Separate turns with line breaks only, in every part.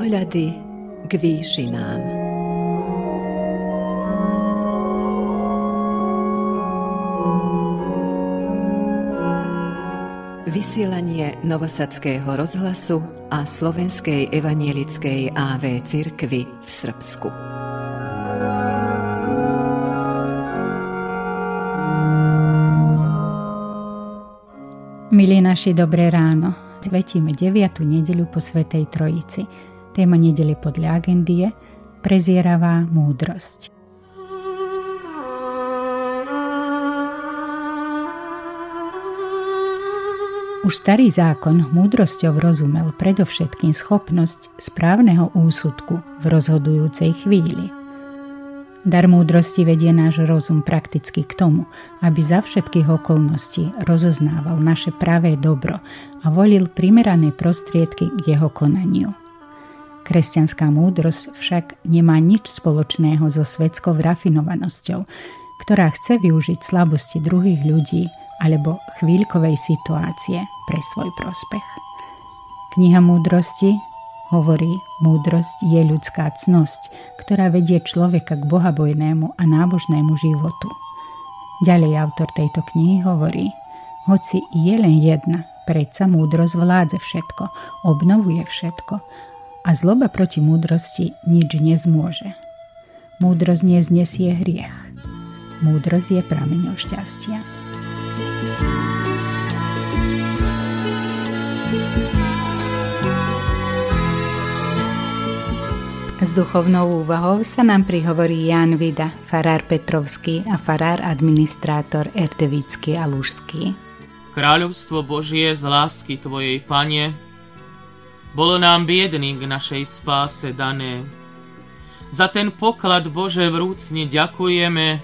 Pohľady k výšinám. Vysielanie Novosadského rozhlasu a Slovenskej evanielickej AV cirkvy v Srbsku.
Milí naši, dobré ráno. Svetíme 9. nedeľu po Svetej Trojici. Téma nedele podľa agendy je Prezieravá múdrosť. Už starý zákon múdrosťou rozumel predovšetkým schopnosť správneho úsudku v rozhodujúcej chvíli – Dar múdrosti vedie náš rozum prakticky k tomu, aby za všetkých okolností rozoznával naše pravé dobro a volil primerané prostriedky k jeho konaniu. Kresťanská múdrosť však nemá nič spoločného so svetskou rafinovanosťou, ktorá chce využiť slabosti druhých ľudí alebo chvíľkovej situácie pre svoj prospech. Kniha múdrosti Hovorí, múdrosť je ľudská cnosť, ktorá vedie človeka k bohabojnému a nábožnému životu. Ďalej autor tejto knihy hovorí, hoci je len jedna, predsa múdrosť vládze všetko, obnovuje všetko a zloba proti múdrosti nič nezmôže. Múdrosť neznesie hriech. Múdrosť je prameňou šťastia. S duchovnou úvahou sa nám prihovorí Jan Vida, farár Petrovský a farár administrátor Erdevický a Lužský.
Kráľovstvo Božie z lásky Tvojej, Pane, bolo nám biedným k našej spáse dané. Za ten poklad Bože vrúcne ďakujeme,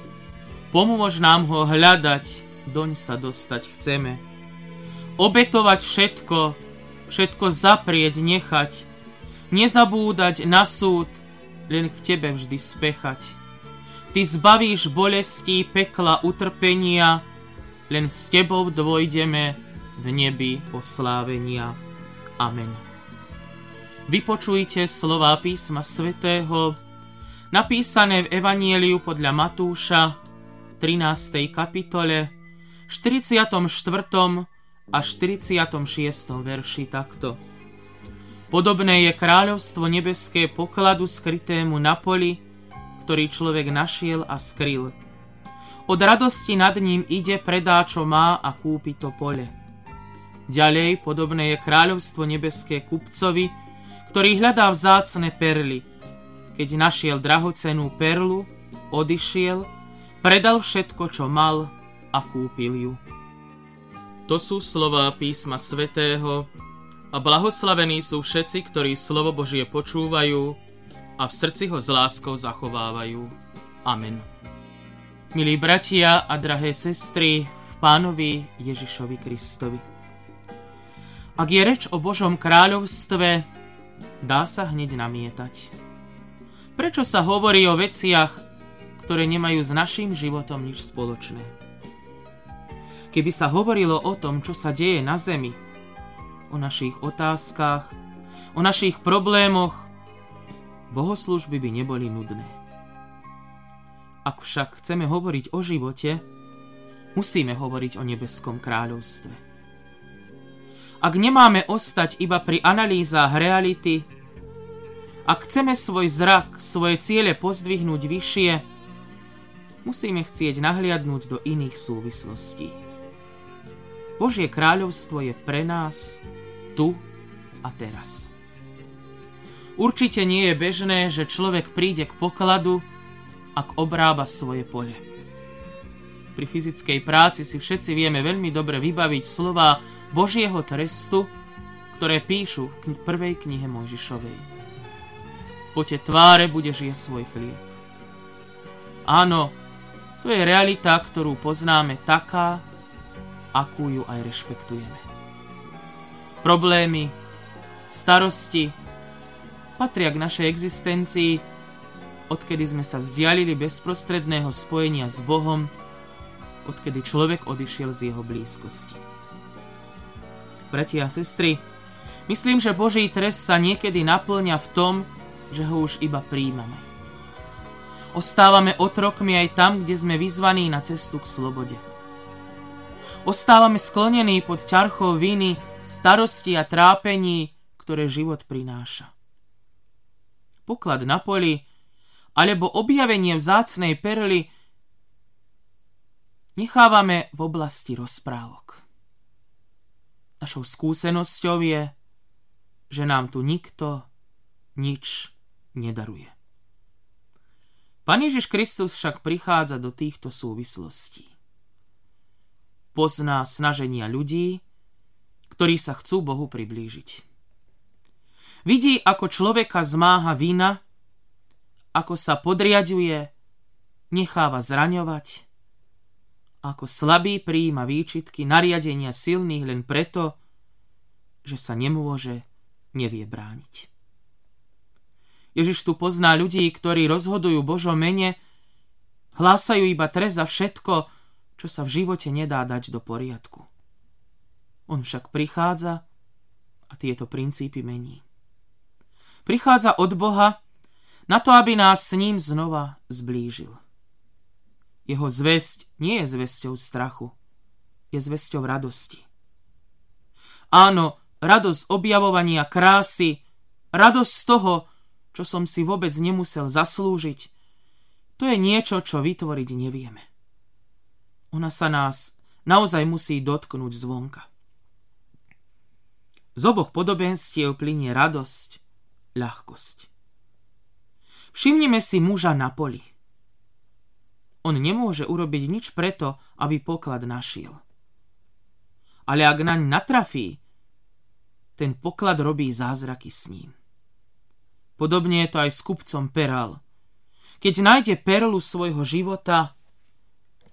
pomôž nám ho hľadať, doň sa dostať chceme. Obetovať všetko, všetko zaprieť, nechať, nezabúdať na súd, len k Tebe vždy spechať. Ty zbavíš bolestí, pekla, utrpenia, len s Tebou dvojdeme v nebi oslávenia. Amen. Vypočujte slova písma svätého, napísané v Evanieliu podľa Matúša, 13. kapitole, 44. a 46. verši takto. Podobné je kráľovstvo nebeské pokladu skrytému na poli, ktorý človek našiel a skryl. Od radosti nad ním ide, predá čo má a kúpi to pole. Ďalej podobné je kráľovstvo nebeské kupcovi, ktorý hľadá vzácne perly. Keď našiel drahocenú perlu, odišiel, predal všetko, čo mal a kúpil ju. To sú slová písma svätého, a blahoslavení sú všetci, ktorí slovo Božie počúvajú a v srdci ho s láskou zachovávajú. Amen. Milí bratia a drahé sestry v pánovi Ježišovi Kristovi. Ak je reč o Božom kráľovstve, dá sa hneď namietať. Prečo sa hovorí o veciach, ktoré nemajú s našim životom nič spoločné? Keby sa hovorilo o tom, čo sa deje na zemi, o našich otázkach, o našich problémoch, bohoslužby by neboli nudné. Ak však chceme hovoriť o živote, musíme hovoriť o nebeskom kráľovstve. Ak nemáme ostať iba pri analýzach reality, ak chceme svoj zrak, svoje ciele pozdvihnúť vyššie, musíme chcieť nahliadnúť do iných súvislostí. Božie kráľovstvo je pre nás tu a teraz. Určite nie je bežné, že človek príde k pokladu, ak obrába svoje pole. Pri fyzickej práci si všetci vieme veľmi dobre vybaviť slova Božieho trestu, ktoré píšu v prvej knihe Mojžišovej. Po te tváre budeš jesť svoj chlieb. Áno, to je realita, ktorú poznáme taká, akú ju aj rešpektujeme problémy, starosti patria k našej existencii, odkedy sme sa vzdialili bezprostredného spojenia s Bohom, odkedy človek odišiel z jeho blízkosti. Bratia a sestry, Myslím, že Boží trest sa niekedy naplňa v tom, že ho už iba príjmame. Ostávame otrokmi aj tam, kde sme vyzvaní na cestu k slobode. Ostávame sklonení pod ťarchou viny, starosti a trápení, ktoré život prináša. Poklad na poli alebo objavenie vzácnej perly nechávame v oblasti rozprávok. Našou skúsenosťou je, že nám tu nikto nič nedaruje. Pán Ježiš Kristus však prichádza do týchto súvislostí. Pozná snaženia ľudí, ktorí sa chcú Bohu priblížiť. Vidí, ako človeka zmáha vina, ako sa podriaduje, necháva zraňovať, ako slabý prijíma výčitky, nariadenia silných len preto, že sa nemôže, nevie brániť. Ježiš tu pozná ľudí, ktorí rozhodujú Božom mene, hlásajú iba trest za všetko, čo sa v živote nedá dať do poriadku. On však prichádza a tieto princípy mení. Prichádza od Boha na to, aby nás s ním znova zblížil. Jeho zväzť nie je zväzťou strachu, je zväzťou radosti. Áno, radosť objavovania krásy, radosť z toho, čo som si vôbec nemusel zaslúžiť, to je niečo, čo vytvoriť nevieme. Ona sa nás naozaj musí dotknúť zvonka. Z oboch podobenstiev plinie radosť, ľahkosť. Všimnime si muža na poli. On nemôže urobiť nič preto, aby poklad našiel. Ale ak naň natrafí, ten poklad robí zázraky s ním. Podobne je to aj s kupcom Peral. Keď nájde perlu svojho života,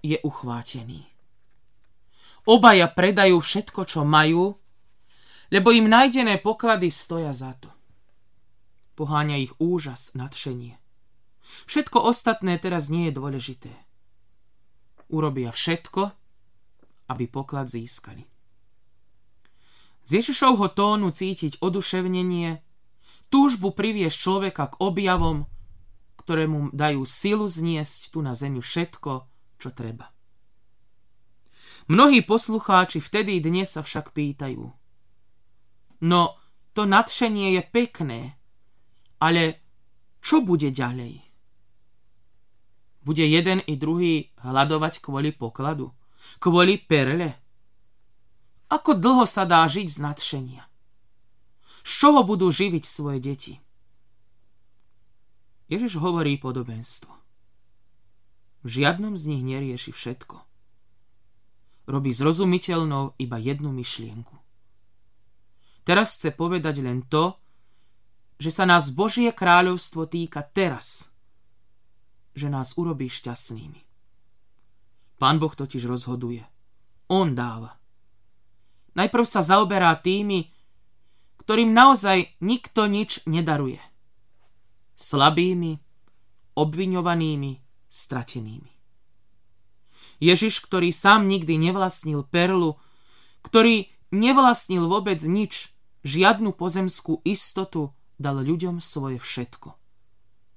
je uchvátený. Obaja predajú všetko, čo majú, lebo im nájdené poklady stoja za to. Poháňa ich úžas, nadšenie. Všetko ostatné teraz nie je dôležité. Urobia všetko, aby poklad získali. Z Ježišovho tónu cítiť oduševnenie, túžbu priviesť človeka k objavom, ktoré mu dajú silu zniesť tu na zemi všetko, čo treba. Mnohí poslucháči vtedy dnes sa však pýtajú. No, to nadšenie je pekné, ale čo bude ďalej? Bude jeden i druhý hľadovať kvôli pokladu? Kvôli perle? Ako dlho sa dá žiť z nadšenia? Z čoho budú živiť svoje deti? Ježiš hovorí podobenstvo. V žiadnom z nich nerieši všetko. Robí zrozumiteľnou iba jednu myšlienku. Teraz chce povedať len to, že sa nás Božie kráľovstvo týka teraz, že nás urobí šťastnými. Pán Boh totiž rozhoduje. On dáva. Najprv sa zaoberá tými, ktorým naozaj nikto nič nedaruje. Slabými, obviňovanými, stratenými. Ježiš, ktorý sám nikdy nevlastnil perlu, ktorý nevlastnil vôbec nič, žiadnu pozemskú istotu, dal ľuďom svoje všetko.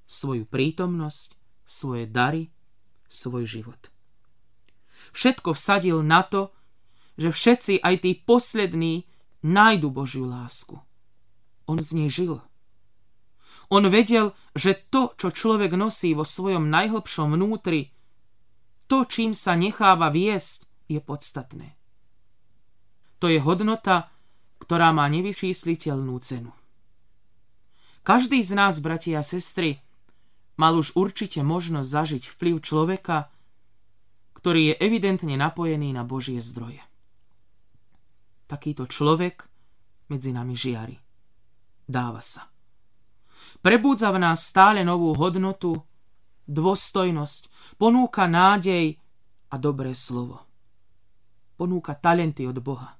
Svoju prítomnosť, svoje dary, svoj život. Všetko vsadil na to, že všetci, aj tí poslední, nájdu Božiu lásku. On z nej žil. On vedel, že to, čo človek nosí vo svojom najhlbšom vnútri, to, čím sa necháva viesť, je podstatné. To je hodnota, ktorá má nevyčísliteľnú cenu. Každý z nás, bratia a sestry, mal už určite možnosť zažiť vplyv človeka, ktorý je evidentne napojený na Božie zdroje takýto človek medzi nami žiari. Dáva sa. Prebúdza v nás stále novú hodnotu, dôstojnosť, ponúka nádej a dobré slovo. Ponúka talenty od Boha.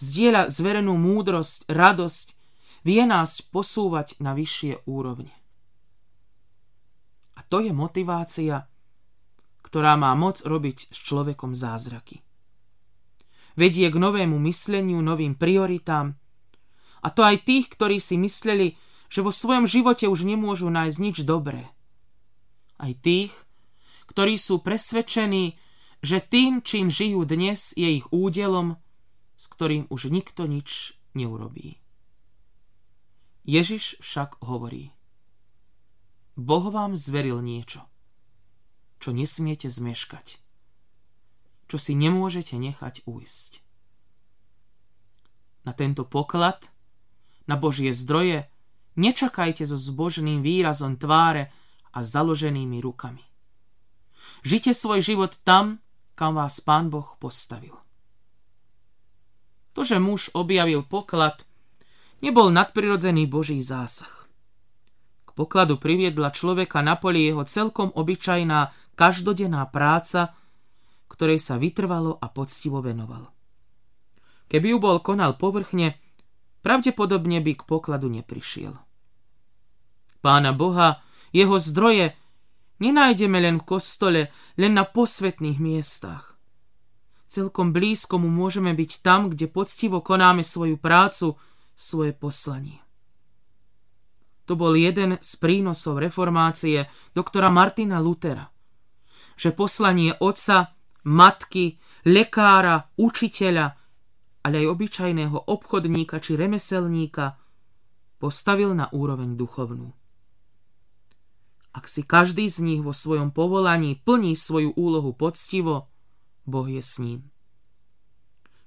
Zdieľa zverenú múdrosť, radosť, vie nás posúvať na vyššie úrovne. To je motivácia, ktorá má moc robiť s človekom zázraky vedie k novému mysleniu, novým prioritám, A to aj tých, ktorí si mysleli, že vo svojom živote už nemôžu nájsť nič dobré. Aj tých, ktorí sú presvedčení, že tým, čím žijú dnes, je ich údelom, s ktorým už nikto nič neurobí. Ježiš však hovorí, Boh vám zveril niečo, čo nesmiete zmeškať, čo si nemôžete nechať ujsť. Na tento poklad, na Božie zdroje, nečakajte so zbožným výrazom tváre a založenými rukami. Žite svoj život tam, kam vás Pán Boh postavil. To, že muž objavil poklad, nebol nadprirodzený Boží zásah. Pokladu priviedla človeka na poli jeho celkom obyčajná každodenná práca, ktorej sa vytrvalo a poctivo venoval. Keby ju bol konal povrchne, pravdepodobne by k pokladu neprišiel. Pána Boha, jeho zdroje, nenájdeme len v kostole, len na posvetných miestach. Celkom blízko mu môžeme byť tam, kde poctivo konáme svoju prácu, svoje poslanie. To bol jeden z prínosov reformácie doktora Martina Lutera, že poslanie otca, matky, lekára, učiteľa, ale aj obyčajného obchodníka či remeselníka postavil na úroveň duchovnú. Ak si každý z nich vo svojom povolaní plní svoju úlohu poctivo, Boh je s ním.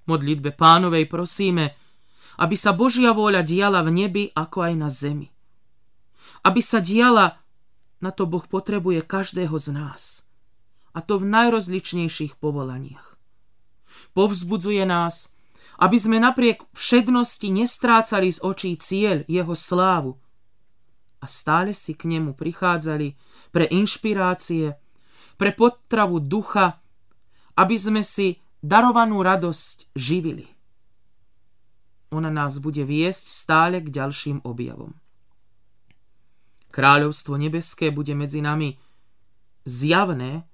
Modlitbe pánovej prosíme, aby sa Božia vôľa diala v nebi ako aj na zemi. Aby sa diala, na to Boh potrebuje každého z nás. A to v najrozličnejších povolaniach. Povzbudzuje nás, aby sme napriek všednosti nestrácali z očí cieľ, jeho slávu a stále si k nemu prichádzali pre inšpirácie, pre potravu ducha, aby sme si darovanú radosť živili ona nás bude viesť stále k ďalším objavom. Kráľovstvo nebeské bude medzi nami zjavné,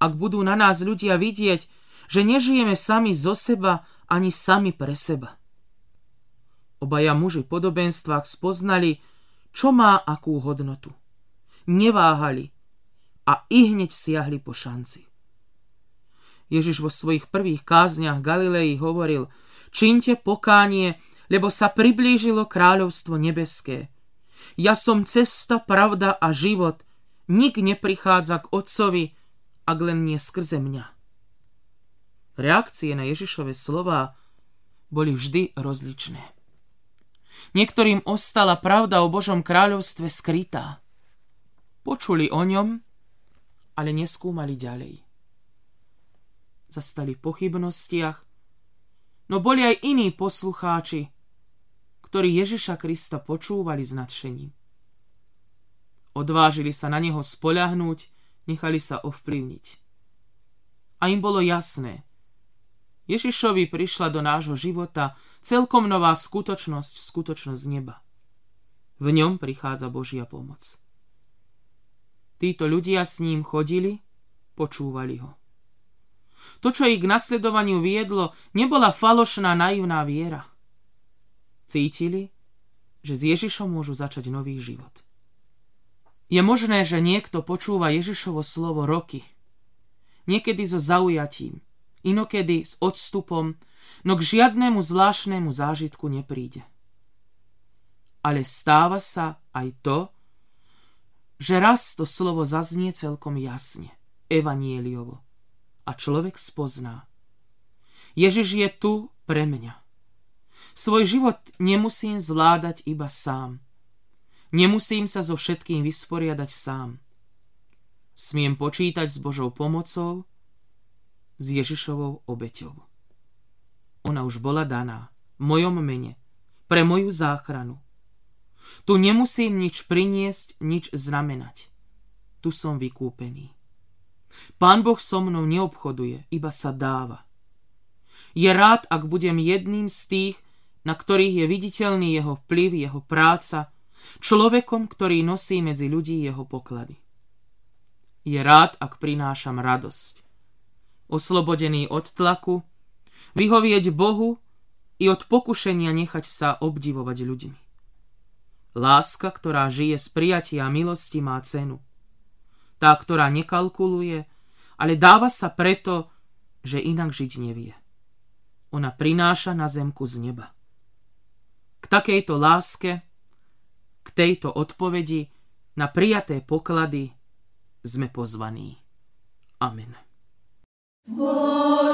ak budú na nás ľudia vidieť, že nežijeme sami zo seba ani sami pre seba. Obaja muži v podobenstvách spoznali, čo má akú hodnotu. Neváhali a i hneď siahli po šanci. Ježiš vo svojich prvých kázniach Galilei hovoril – Čínte pokánie, lebo sa priblížilo kráľovstvo nebeské. Ja som cesta, pravda a život. Nik neprichádza k Otcovi, ak len nie skrze mňa. Reakcie na Ježišove slova boli vždy rozličné. Niektorým ostala pravda o Božom kráľovstve skrytá. Počuli o ňom, ale neskúmali ďalej. Zastali v pochybnostiach No boli aj iní poslucháči, ktorí Ježiša Krista počúvali s nadšením. Odvážili sa na neho spoľahnúť, nechali sa ovplyvniť. A im bolo jasné, Ježišovi prišla do nášho života celkom nová skutočnosť, skutočnosť neba. V ňom prichádza Božia pomoc. Títo ľudia s ním chodili, počúvali ho. To, čo ich k nasledovaniu viedlo, nebola falošná naivná viera. Cítili, že s Ježišom môžu začať nový život. Je možné, že niekto počúva Ježišovo slovo roky. Niekedy so zaujatím, inokedy s odstupom, no k žiadnemu zvláštnemu zážitku nepríde. Ale stáva sa aj to, že raz to slovo zaznie celkom jasne, evanieliovo a človek spozná. Ježiš je tu pre mňa. Svoj život nemusím zvládať iba sám. Nemusím sa so všetkým vysporiadať sám. Smiem počítať s Božou pomocou, s Ježišovou obeťou. Ona už bola daná, v mojom mene, pre moju záchranu. Tu nemusím nič priniesť, nič znamenať. Tu som vykúpený. Pán Boh so mnou neobchoduje, iba sa dáva. Je rád, ak budem jedným z tých, na ktorých je viditeľný jeho vplyv, jeho práca, človekom, ktorý nosí medzi ľudí jeho poklady. Je rád, ak prinášam radosť. Oslobodený od tlaku, vyhovieť Bohu
i od pokušenia nechať sa obdivovať ľuďmi. Láska, ktorá žije z prijatia milosti, má cenu. Tá, ktorá nekalkuluje, ale dáva sa preto, že inak žiť nevie. Ona prináša na zemku z neba. K takejto láske, k tejto odpovedi na prijaté poklady sme pozvaní. Amen. Bože.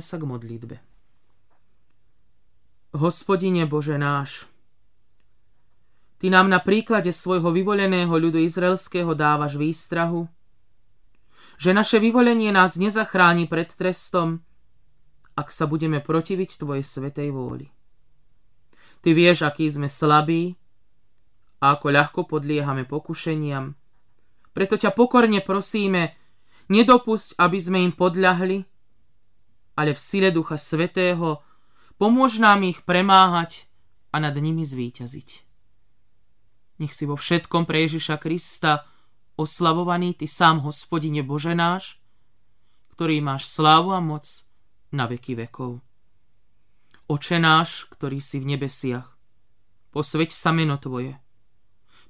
Skloníme sa k modlitbe. Hospodine Bože náš, Ty nám na príklade svojho vyvoleného ľudu izraelského dávaš výstrahu, že naše vyvolenie nás nezachráni pred trestom, ak sa budeme protiviť Tvojej svetej vôli. Ty vieš, aký sme slabí a ako ľahko podliehame pokušeniam. Preto ťa pokorne prosíme, nedopusť, aby sme im podľahli ale v sile Ducha Svetého pomôž nám ich premáhať a nad nimi zvíťaziť. Nech si vo všetkom pre Ježiša Krista oslavovaný Ty sám, Hospodine Bože náš, ktorý máš slávu a moc na veky vekov. Oče náš, ktorý si v nebesiach, posveď sa meno Tvoje,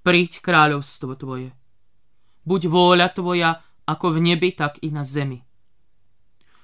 príď kráľovstvo Tvoje, buď vôľa Tvoja ako v nebi, tak i na zemi.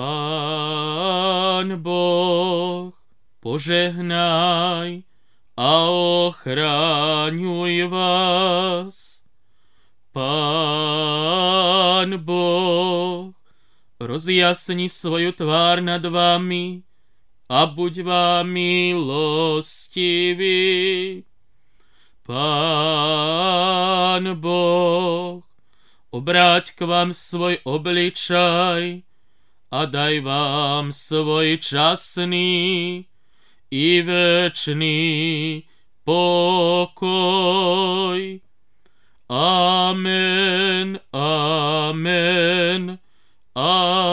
Pán Boh, požehnaj a ochráňuj vás. Pán Boh, rozjasni svoju tvár nad vami
a buď vám milostivý. Pán Boh, obráť k vám svoj obličaj a daj vám svoj časný i večný pokoj. Amen, amen, amen.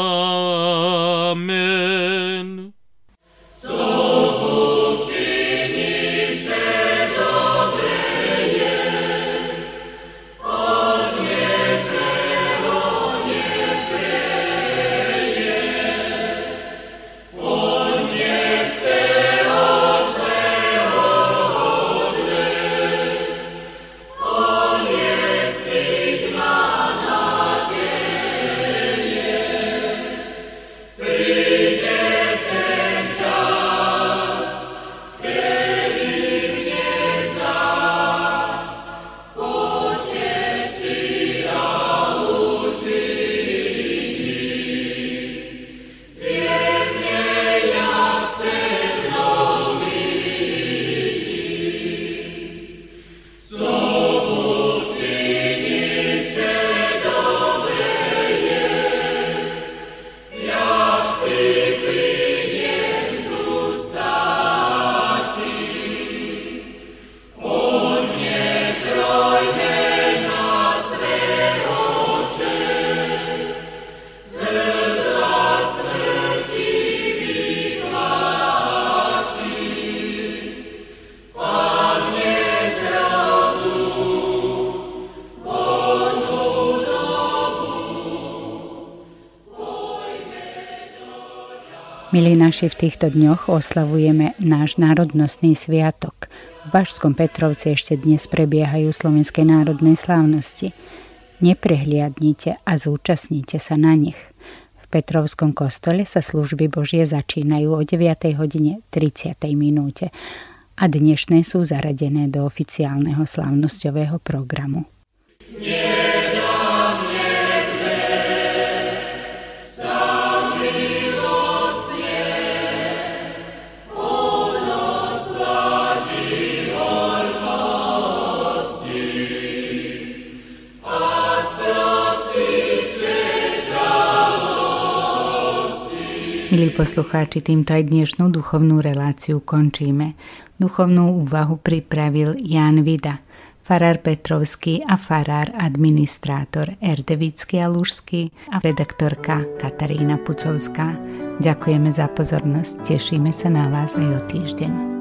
Naši, v týchto dňoch oslavujeme náš národnostný sviatok. V Bašskom Petrovci ešte dnes prebiehajú Slovenskej národnej slávnosti. Neprehliadnite a zúčastnite sa na nich. V Petrovskom kostole sa služby Božie začínajú o 9. hodine 30. minúte a dnešné sú zaradené do oficiálneho slávnosťového programu. Yeah. Poslucháči, týmto aj dnešnú duchovnú reláciu končíme. Duchovnú úvahu pripravil Jan Vida, farár Petrovský a farár administrátor Erdevický a Lužský a redaktorka Katarína Pucovská. Ďakujeme za pozornosť, tešíme sa na vás aj o týždeň.